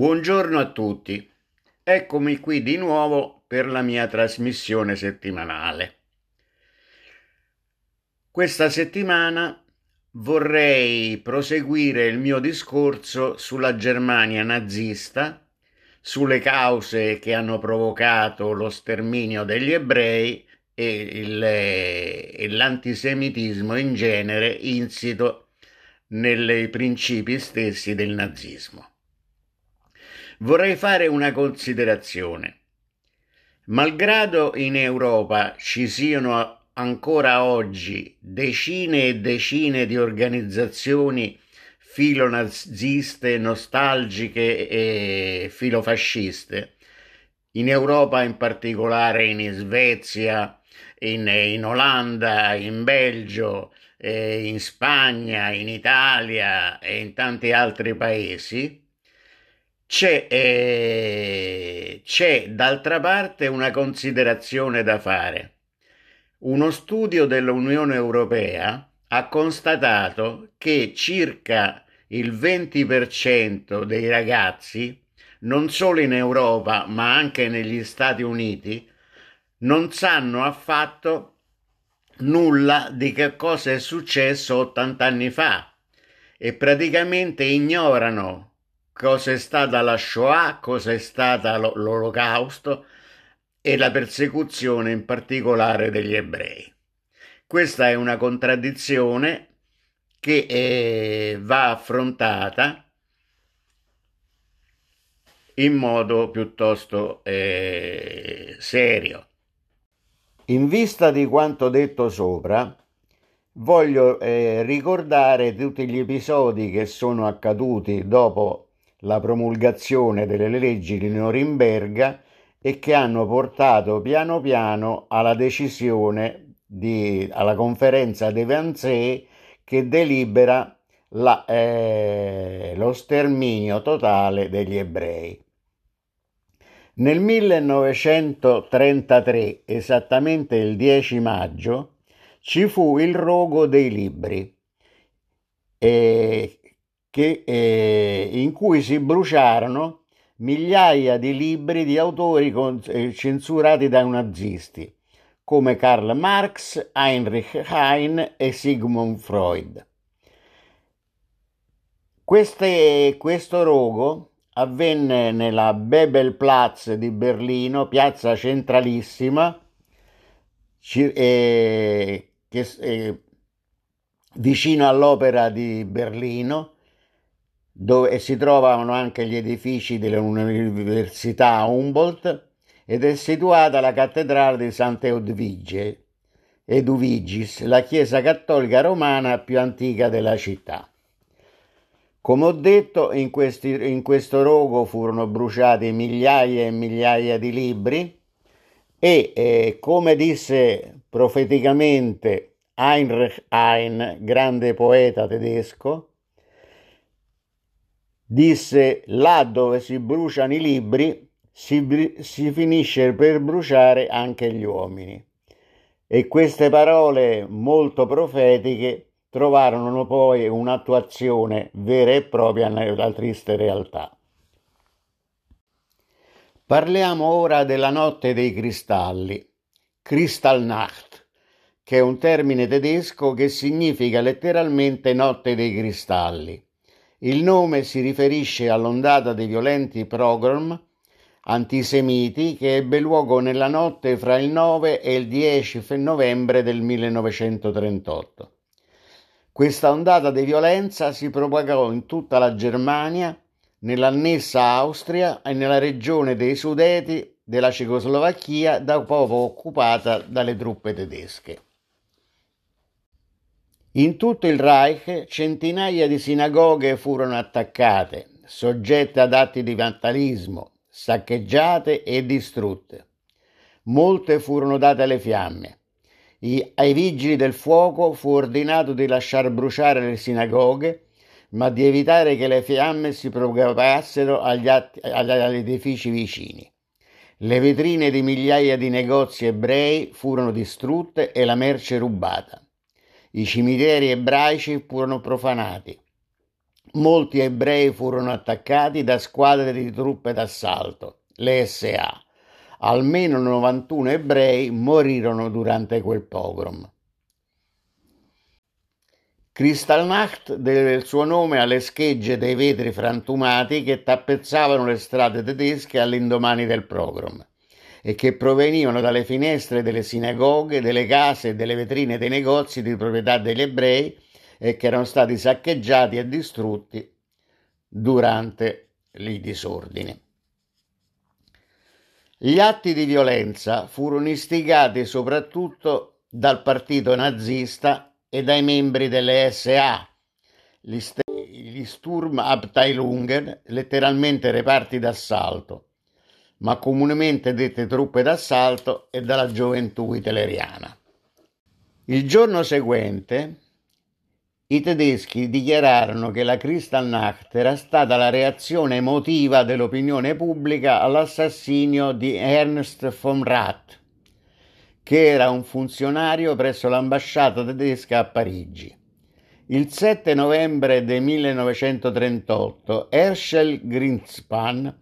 Buongiorno a tutti, eccomi qui di nuovo per la mia trasmissione settimanale. Questa settimana vorrei proseguire il mio discorso sulla Germania nazista, sulle cause che hanno provocato lo sterminio degli ebrei e, l'antisemitismo in genere insito nei principi stessi del nazismo. Vorrei fare una considerazione. Malgrado in Europa ci siano ancora oggi decine e decine di organizzazioni filonaziste, nostalgiche e filofasciste, in Europa in particolare in Svezia, in, in Olanda, in Belgio, eh, in Spagna, in Italia e in tanti altri paesi, c'è, eh, c'è d'altra parte una considerazione da fare. Uno studio dell'Unione Europea ha constatato che circa il 20% dei ragazzi, non solo in Europa ma anche negli Stati Uniti, non sanno affatto nulla di che cosa è successo 80 anni fa e praticamente ignorano cosa è stata la Shoah, cosa è stata l'Olocausto e la persecuzione in particolare degli ebrei. Questa è una contraddizione che eh, va affrontata in modo piuttosto eh, serio. In vista di quanto detto sopra, voglio eh, ricordare tutti gli episodi che sono accaduti dopo la promulgazione delle leggi di Norimberga e che hanno portato piano piano alla decisione di, alla conferenza dei Wannsee che delibera la, eh, lo sterminio totale degli ebrei. Nel 1933, esattamente il 10 maggio, ci fu il rogo dei libri, eh, che, eh, in cui si bruciarono migliaia di libri di autori con, eh, censurati dai nazisti, come Karl Marx, Heinrich Heine e Sigmund Freud. Queste, questo rogo avvenne nella Bebelplatz di Berlino, piazza centralissima, eh, che, eh, vicino all'opera di Berlino, dove si trovano anche gli edifici dell'Università Humboldt ed è situata la cattedrale di Sant'Eudvige, Eduvigis, la chiesa cattolica romana più antica della città. Come ho detto, in, questi, in questo rogo furono bruciati migliaia e migliaia di libri e, eh, come disse profeticamente Heinrich Heine, grande poeta tedesco, disse là dove si bruciano i libri si, si finisce per bruciare anche gli uomini. E queste parole molto profetiche trovarono poi un'attuazione vera e propria nella triste realtà. Parliamo ora della notte dei cristalli, Kristallnacht, che è un termine tedesco che significa letteralmente notte dei cristalli. Il nome si riferisce all'ondata di violenti program antisemiti che ebbe luogo nella notte fra il 9 e il 10 novembre del 1938. Questa ondata di violenza si propagò in tutta la Germania, nell'annessa Austria e nella regione dei Sudeti della Cecoslovacchia da poco occupata dalle truppe tedesche. In tutto il Reich centinaia di sinagoghe furono attaccate, soggette ad atti di vandalismo, saccheggiate e distrutte. Molte furono date alle fiamme. I, ai vigili del fuoco fu ordinato di lasciar bruciare le sinagoghe, ma di evitare che le fiamme si propagassero agli, agli, agli edifici vicini. Le vetrine di migliaia di negozi ebrei furono distrutte e la merce rubata. I cimiteri ebraici furono profanati. molti ebrei furono attaccati da squadre di truppe d'assalto, le SA. Almeno 91 ebrei morirono durante quel pogrom. Kristallnacht deve il suo nome alle schegge dei vetri frantumati che tappezzavano le strade tedesche all'indomani del pogrom e che provenivano dalle finestre delle sinagoghe, delle case e delle vetrine dei negozi di proprietà degli ebrei e che erano stati saccheggiati e distrutti durante i disordini. Gli atti di violenza furono istigati soprattutto dal partito nazista e dai membri delle SA, gli, st- gli Sturmabteilungen, letteralmente reparti d'assalto, ma comunemente dette truppe d'assalto e dalla gioventù hitleriana. Il giorno seguente i tedeschi dichiararono che la Kristallnacht era stata la reazione emotiva dell'opinione pubblica all'assassinio di Ernst von Rath, che era un funzionario presso l'ambasciata tedesca a Parigi. Il 7 novembre del 1938 Herschel Greenspan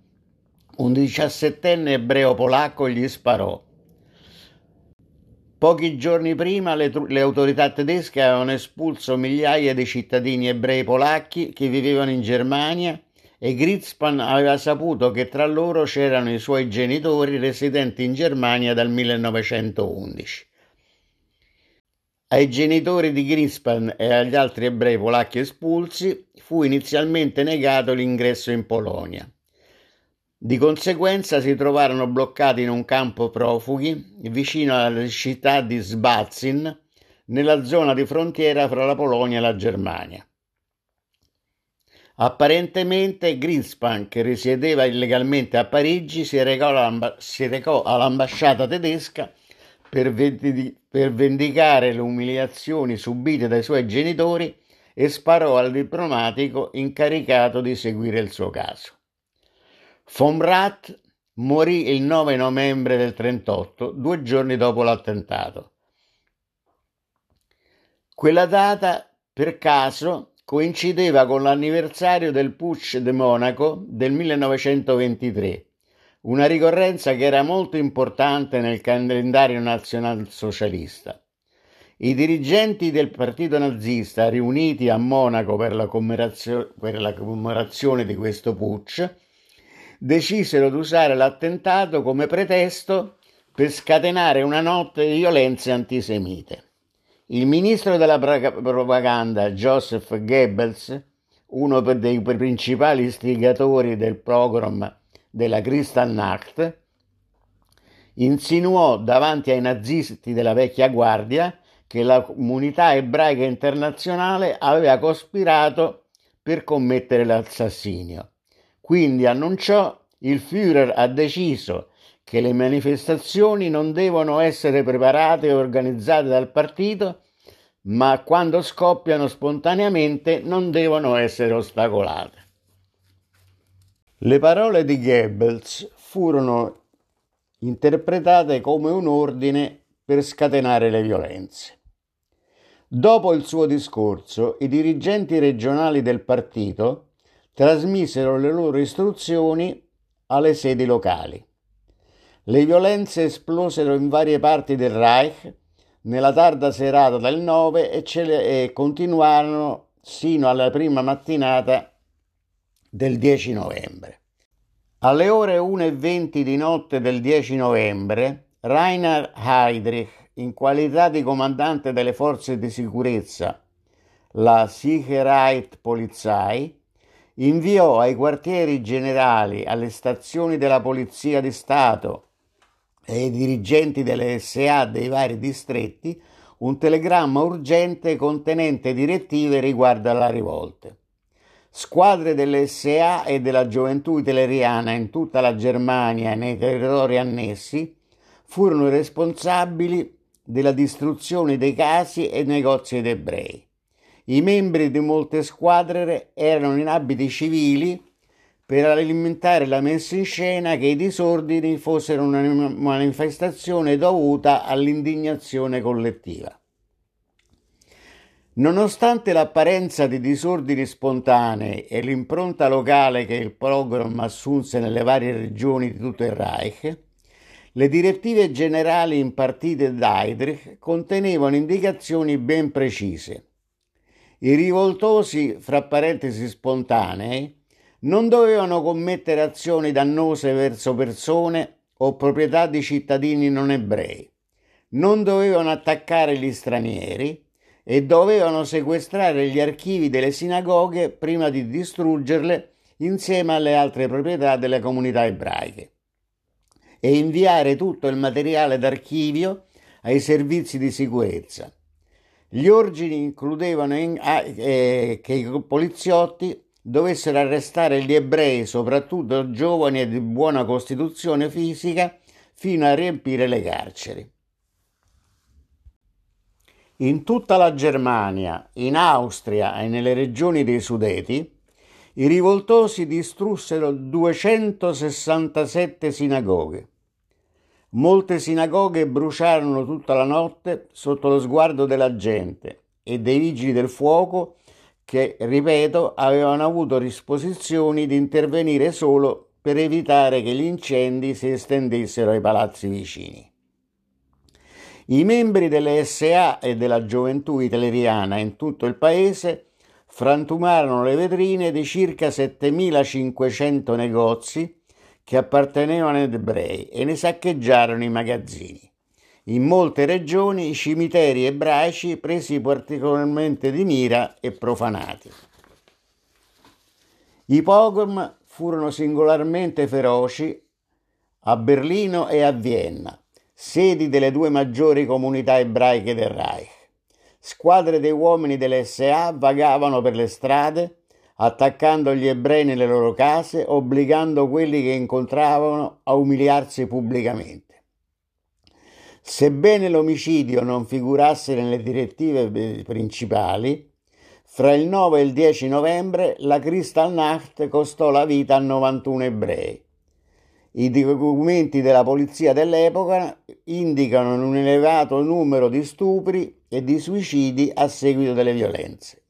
un diciassettenne ebreo polacco gli sparò. Pochi giorni prima le, le, autorità tedesche avevano espulso migliaia di cittadini ebrei polacchi che vivevano in Germania e Gritzpan aveva saputo che tra loro c'erano i suoi genitori residenti in Germania dal 1911. Ai genitori di Gritzpan e agli altri ebrei polacchi espulsi fu inizialmente negato l'ingresso in Polonia. Di conseguenza si trovarono bloccati in un campo profughi vicino alla città di Sbazin, nella zona di frontiera fra la Polonia e la Germania. Apparentemente Greenspan, che risiedeva illegalmente a Parigi, si recò, all'ambasciata tedesca per vendicare le umiliazioni subite dai suoi genitori e sparò al diplomatico incaricato di seguire il suo caso. Von Rath morì il 9 novembre del 38, due giorni dopo l'attentato. Quella data, per caso, coincideva con l'anniversario del Putsch de Monaco del 1923, una ricorrenza che era molto importante nel calendario nazionalsocialista. I dirigenti del partito nazista riuniti a Monaco per la commemorazione di questo putsch decisero di usare l'attentato come pretesto per scatenare una notte di violenze antisemite. Il ministro della propaganda Joseph Goebbels, uno dei principali istigatori del pogrom della Kristallnacht, insinuò davanti ai nazisti della vecchia guardia che la comunità ebraica internazionale aveva cospirato per commettere l'assassinio. Quindi annunciò il Führer ha deciso che le manifestazioni non devono essere preparate e organizzate dal partito, ma quando scoppiano spontaneamente non devono essere ostacolate. Le parole di Goebbels furono interpretate come un ordine per scatenare le violenze. Dopo il suo discorso, i dirigenti regionali del partito trasmisero le loro istruzioni alle sedi locali. Le violenze esplosero in varie parti del Reich nella tarda serata del 9 e, le, e continuarono sino alla prima mattinata del 10 novembre. Alle ore 1.20 di notte del 10 novembre, Rainer Heydrich, in qualità di comandante delle forze di sicurezza, la Sicherheitspolizei, inviò ai quartieri generali, alle stazioni della Polizia di Stato e ai dirigenti delle SA dei vari distretti un telegramma urgente contenente direttive riguardo alla rivolta. Squadre delle SA e della gioventù itleriana in tutta la Germania e nei territori annessi furono responsabili della distruzione dei casi e negozi ed ebrei. I membri di molte squadre erano in abiti civili per alimentare la messa in scena che i disordini fossero una manifestazione dovuta all'indignazione collettiva. Nonostante l'apparenza di disordini spontanei e l'impronta locale che il programma assunse nelle varie regioni di tutto il Reich, le direttive generali impartite da Heydrich contenevano indicazioni ben precise. I rivoltosi, fra parentesi spontanei, non dovevano commettere azioni dannose verso persone o proprietà di cittadini non ebrei, non dovevano attaccare gli stranieri, e dovevano sequestrare gli archivi delle sinagoghe prima di distruggerle insieme alle altre proprietà delle comunità ebraiche e inviare tutto il materiale d'archivio ai servizi di sicurezza. Gli ordini includevano in, eh, che i poliziotti dovessero arrestare gli ebrei, soprattutto giovani e di buona costituzione fisica, fino a riempire le carceri. In tutta la Germania, in Austria e nelle regioni dei Sudeti, i rivoltosi distrussero 267 sinagoghe. Molte sinagoghe bruciarono tutta la notte sotto lo sguardo della gente e dei vigili del fuoco che, ripeto, avevano avuto disposizioni di intervenire solo per evitare che gli incendi si estendessero ai palazzi vicini. I membri delle SA e della gioventù italiana in tutto il paese frantumarono le vetrine di circa 7500 negozi che appartenevano ad ebrei e ne saccheggiarono i magazzini. In molte regioni i cimiteri ebraici presi particolarmente di mira e profanati. I pogrom furono singolarmente feroci a Berlino e a Vienna, sedi delle due maggiori comunità ebraiche del Reich. Squadre dei uomini delle SA vagavano per le strade, attaccando gli ebrei nelle loro case, obbligando quelli che incontravano a umiliarsi pubblicamente. Sebbene l'omicidio non figurasse nelle direttive principali, fra il 9 e il 10 novembre la Kristallnacht costò la vita a 91 ebrei i documenti della polizia dell'epoca indicano un elevato numero di stupri e di suicidi a seguito delle violenze.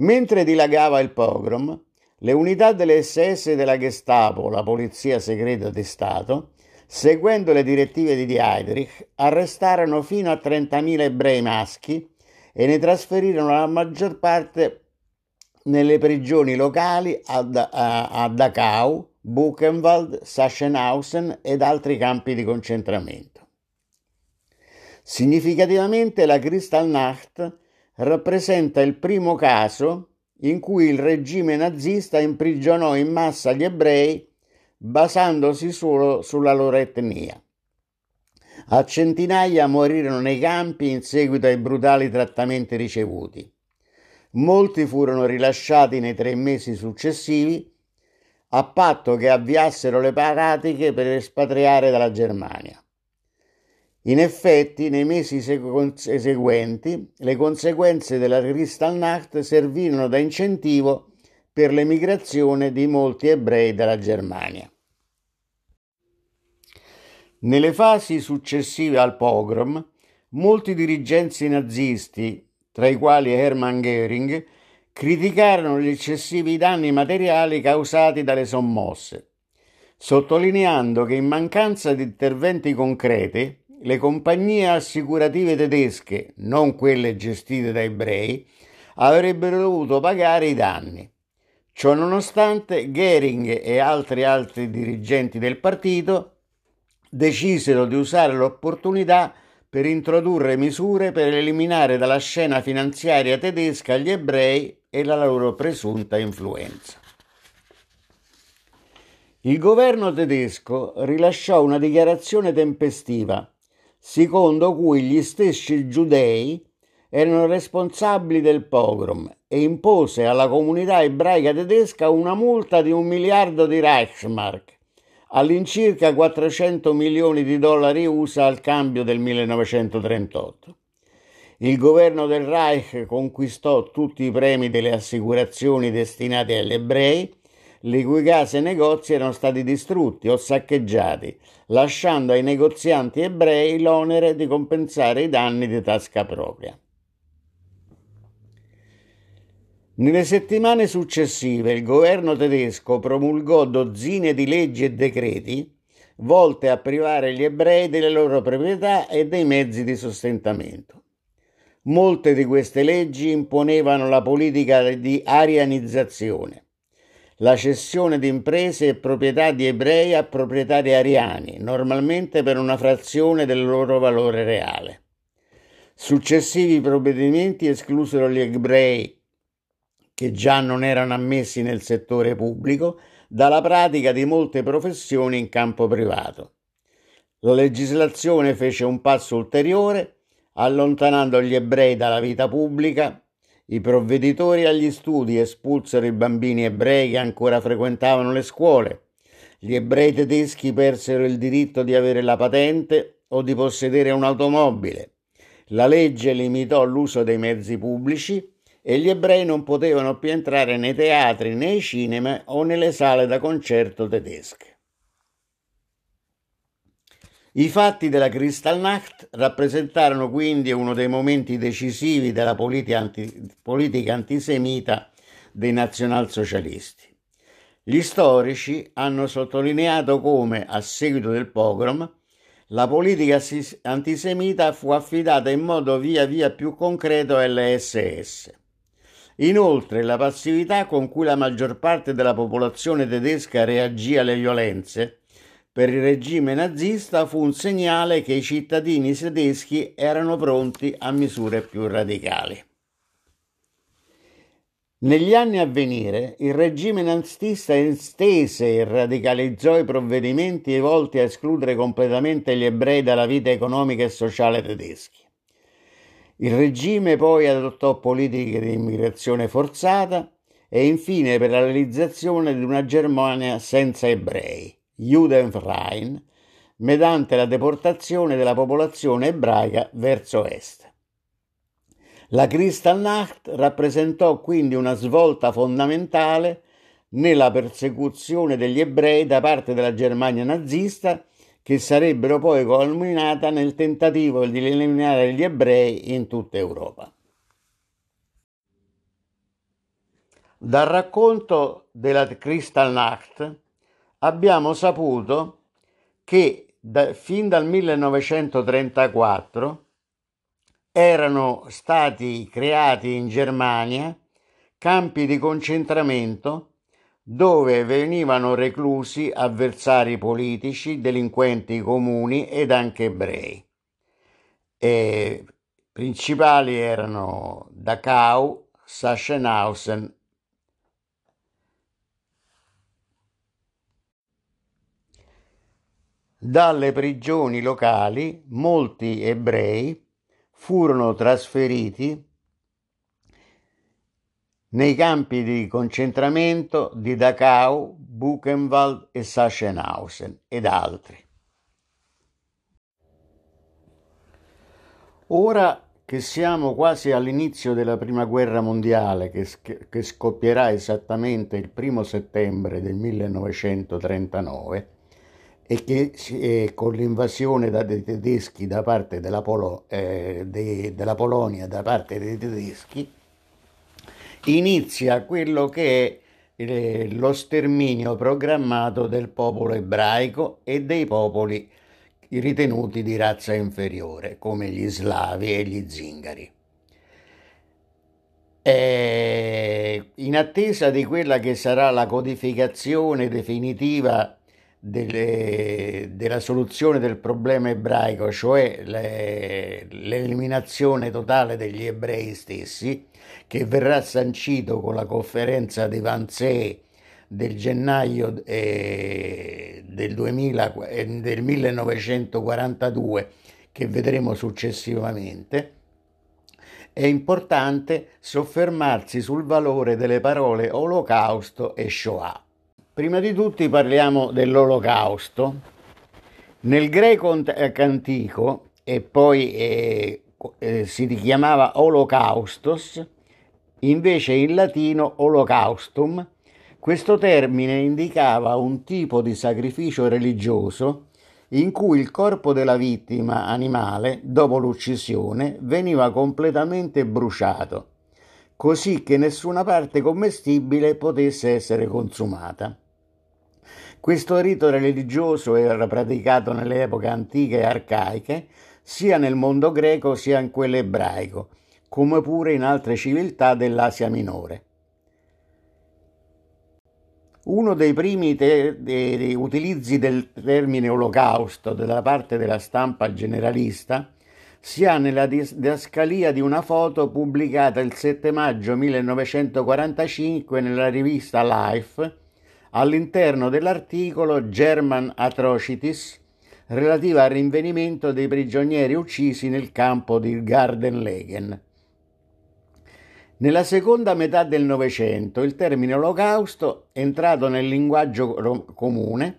Mentre dilagava il pogrom, le unità delle SS della Gestapo, la polizia segreta di Stato, seguendo le direttive di Heydrich, arrestarono fino a 30.000 ebrei maschi e ne trasferirono la maggior parte nelle prigioni locali a, a, a Dachau, Buchenwald, Sachsenhausen ed altri campi di concentramento. Significativamente la Kristallnacht rappresenta il primo caso in cui il regime nazista imprigionò in massa gli ebrei basandosi solo sulla loro etnia. A centinaia morirono nei campi in seguito ai brutali trattamenti ricevuti. Molti furono rilasciati nei tre mesi successivi, a patto che avviassero le pratiche per espatriare dalla Germania. In effetti, nei mesi seguenti, le conseguenze della Kristallnacht servirono da incentivo per l'emigrazione di molti ebrei dalla Germania. Nelle fasi successive al pogrom, molti dirigenti nazisti tra i quali Hermann Göring, criticarono gli eccessivi danni materiali causati dalle sommosse, sottolineando che in mancanza di interventi concreti le compagnie assicurative tedesche, non quelle gestite da ebrei, avrebbero dovuto pagare i danni. Ciononostante, Goering e altri altri dirigenti del partito decisero di usare l'opportunità per introdurre misure per eliminare dalla scena finanziaria tedesca gli ebrei e la loro presunta influenza. Il governo tedesco rilasciò una dichiarazione tempestiva, secondo cui gli stessi giudei erano responsabili del pogrom e impose alla comunità ebraica tedesca una multa di un miliardo di Reichsmark all'incirca 400 milioni di dollari USA al cambio del 1938. Il governo del Reich conquistò tutti i premi delle assicurazioni destinate agli ebrei, le cui case e negozi erano stati distrutti o saccheggiati, lasciando ai negozianti ebrei l'onere di compensare i danni di tasca propria. Nelle settimane successive il governo tedesco promulgò dozzine di leggi e decreti volte a privare gli ebrei delle loro proprietà e dei mezzi di sostentamento. Molte di queste leggi imponevano la politica di arianizzazione, la cessione di imprese e proprietà di ebrei a proprietari ariani, normalmente per una frazione del loro valore reale. Successivi provvedimenti esclusero gli ebrei, che già non erano ammessi nel settore pubblico, dalla pratica di molte professioni in campo privato. La legislazione fece un passo ulteriore allontanando gli ebrei dalla vita pubblica, i provveditori agli studi espulsero i bambini ebrei che ancora frequentavano le scuole. Gli ebrei tedeschi persero il diritto di avere la patente o di possedere un'automobile. La legge limitò l'uso dei mezzi pubblici e gli ebrei non potevano più entrare nei teatri, nei cinema o nelle sale da concerto tedesche. I fatti della Kristallnacht rappresentarono quindi uno dei momenti decisivi della politica, anti, politica antisemita dei nazionalsocialisti. Gli storici hanno sottolineato come, a seguito del pogrom, la politica antisemita fu affidata in modo via via più concreto all'SS. Inoltre, la passività con cui la maggior parte della popolazione tedesca reagì alle violenze per il regime nazista fu un segnale che i cittadini tedeschi erano pronti a misure più radicali. Negli anni a venire il regime nazista estese e radicalizzò i provvedimenti volti a escludere completamente gli ebrei dalla vita economica e sociale tedeschi. Il regime poi adottò politiche di immigrazione forzata e infine per la realizzazione di una Germania senza ebrei Judenfreien mediante la deportazione della popolazione ebraica verso est. La Kristallnacht rappresentò quindi una svolta fondamentale nella persecuzione degli ebrei da parte della Germania nazista che sarebbero poi culminata nel tentativo di eliminare gli ebrei in tutta Europa. Dal racconto della Kristallnacht abbiamo saputo che da, fin dal 1934 erano stati creati in Germania campi di concentramento dove venivano reclusi avversari politici, delinquenti comuni ed anche ebrei. E principali erano Dachau, Sachsenhausen Dalle prigioni locali molti ebrei furono trasferiti nei campi di concentramento di Dachau, Buchenwald e Sachsenhausen ed altri. Ora che siamo quasi all'inizio della prima guerra mondiale che, che scoppierà esattamente il primo settembre del 1939, e che eh, con l'invasione dei tedeschi da parte della, Polo, eh, de, della, Polonia da parte dei tedeschi inizia quello che è eh, lo sterminio programmato del popolo ebraico e dei popoli ritenuti di razza inferiore come gli slavi e gli zingari. E in attesa di quella che sarà la codificazione definitiva delle, della soluzione del problema ebraico, cioè le, l'eliminazione totale degli ebrei stessi, che verrà sancito con la conferenza di Wannsee del gennaio eh, del, 2000, eh, del 1942, che vedremo successivamente, è importante soffermarsi sul valore delle parole olocausto e Shoah. Prima di tutti parliamo dell'olocausto. Nel greco eh, antico, e poi eh, eh, si richiamava holocaustos, invece in latino holocaustum, Questo termine indicava un tipo di sacrificio religioso in cui il corpo della vittima animale, dopo l'uccisione, veniva completamente bruciato, così che nessuna parte commestibile potesse essere consumata. Questo rito religioso era praticato nelle epoche antiche e arcaiche, sia nel mondo greco sia in quello ebraico, come pure in altre civiltà dell'Asia minore. Uno dei primi te- dei utilizzi del termine olocausto da parte della stampa generalista si ha nella didascalia di una foto pubblicata il 7 maggio 1945 nella rivista Life all'interno dell'articolo German Atrocities relativa al rinvenimento dei prigionieri uccisi nel campo di Gardenlegen. Nella seconda metà del Novecento il termine olocausto è entrato nel linguaggio comune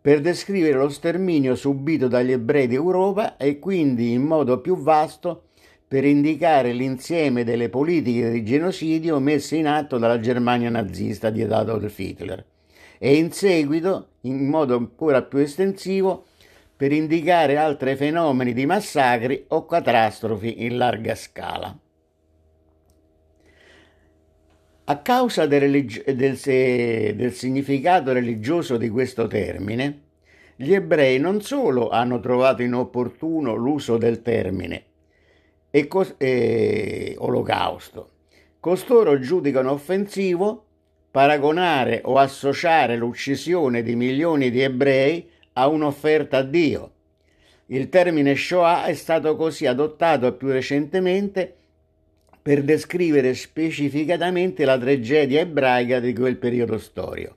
per descrivere lo sterminio subito dagli ebrei d'Europa e quindi in modo più vasto per indicare l'insieme delle politiche di genocidio messe in atto dalla Germania nazista di Adolf Hitler e in seguito, in modo ancora più estensivo, per indicare altri fenomeni di massacri o catastrofi in larga scala. A causa del, religi- del, se- del significato religioso di questo termine, gli ebrei non solo hanno trovato inopportuno l'uso del termine e cos- e olocausto, costoro giudicano offensivo paragonare o associare l'uccisione di milioni di ebrei a un'offerta a Dio. Il termine Shoah è stato così adottato più recentemente per descrivere specificatamente la tragedia ebraica di quel periodo storico.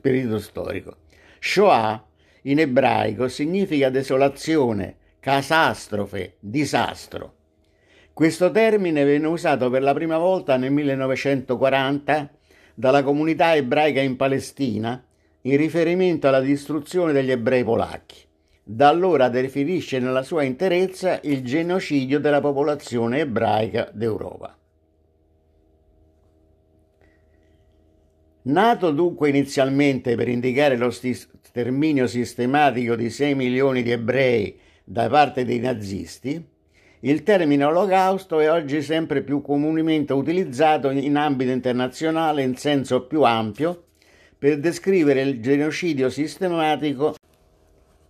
Periodo storico. Shoah in ebraico significa desolazione, catastrofe, disastro. Questo termine venne usato per la prima volta nel 1940 dalla comunità ebraica in Palestina in riferimento alla distruzione degli ebrei polacchi. Da allora definisce nella sua interezza il genocidio della popolazione ebraica d'Europa. Nato dunque inizialmente per indicare lo sterminio sistematico di 6 milioni di ebrei da parte dei nazisti, il termine olocausto è oggi sempre più comunemente utilizzato in ambito internazionale in senso più ampio per descrivere il genocidio sistematico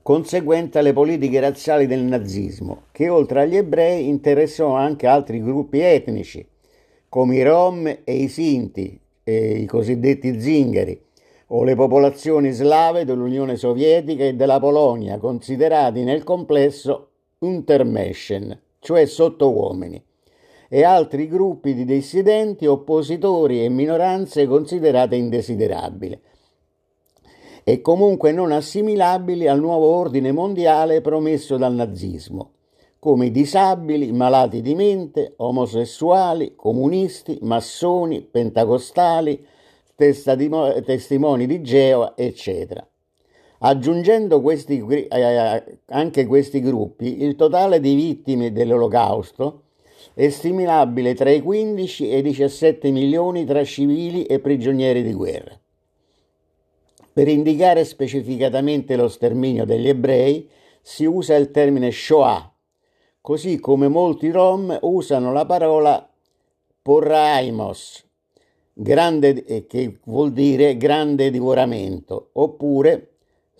conseguente alle politiche razziali del nazismo, che oltre agli ebrei interessò anche altri gruppi etnici, come i Rom e i Sinti, e i cosiddetti zingari, o le popolazioni slave dell'Unione Sovietica e della Polonia, considerati nel complesso Untermenschen, cioè sottouomini, e altri gruppi di dissidenti, oppositori e minoranze considerate indesiderabili e comunque non assimilabili al nuovo ordine mondiale promesso dal nazismo, come disabili, malati di mente, omosessuali, comunisti, massoni, pentacostali, testimoni di Geo, eccetera. Aggiungendo questi, eh, anche questi gruppi, il totale di vittime dell'Olocausto è stimabile tra i 15 e i 17 milioni tra civili e prigionieri di guerra. Per indicare specificatamente lo sterminio degli ebrei si usa il termine Shoah, così come molti rom usano la parola porraimos, grande, eh, che vuol dire grande divoramento, oppure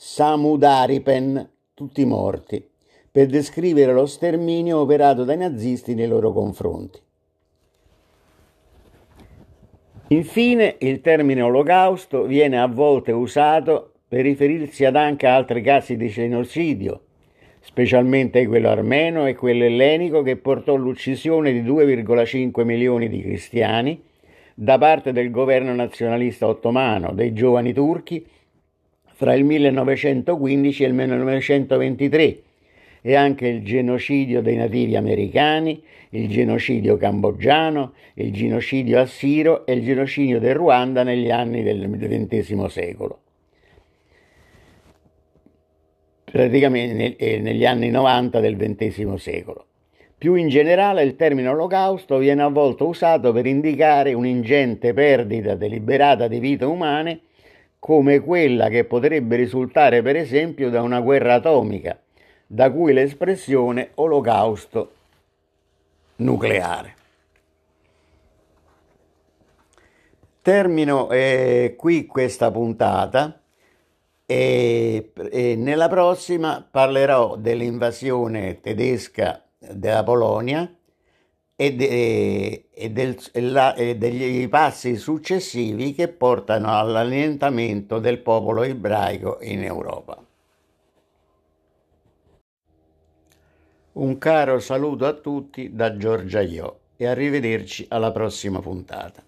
Samudaripen, tutti morti, per descrivere lo sterminio operato dai nazisti nei loro confronti. Infine, il termine olocausto viene a volte usato per riferirsi ad anche altri casi di genocidio, specialmente quello armeno e quello ellenico che portò all'uccisione di 2,5 milioni di cristiani da parte del governo nazionalista ottomano, dei giovani turchi fra il 1915 e il 1923 e anche il genocidio dei nativi americani, il genocidio cambogiano, il genocidio assiro e il genocidio del Ruanda negli anni del XX secolo. Praticamente negli anni 90 del XX secolo. Più in generale il termine olocausto viene a volte usato per indicare un'ingente perdita deliberata di vite umane come quella che potrebbe risultare per esempio da una guerra atomica, da cui l'espressione olocausto nucleare. Termino eh, qui questa puntata e, e nella prossima parlerò dell'invasione tedesca della Polonia e, de, e, del, e, la, e, degli passi successivi che portano all'allineamento del popolo ebraico in Europa. Un caro saluto a tutti da Giorgia Io e arrivederci alla prossima puntata.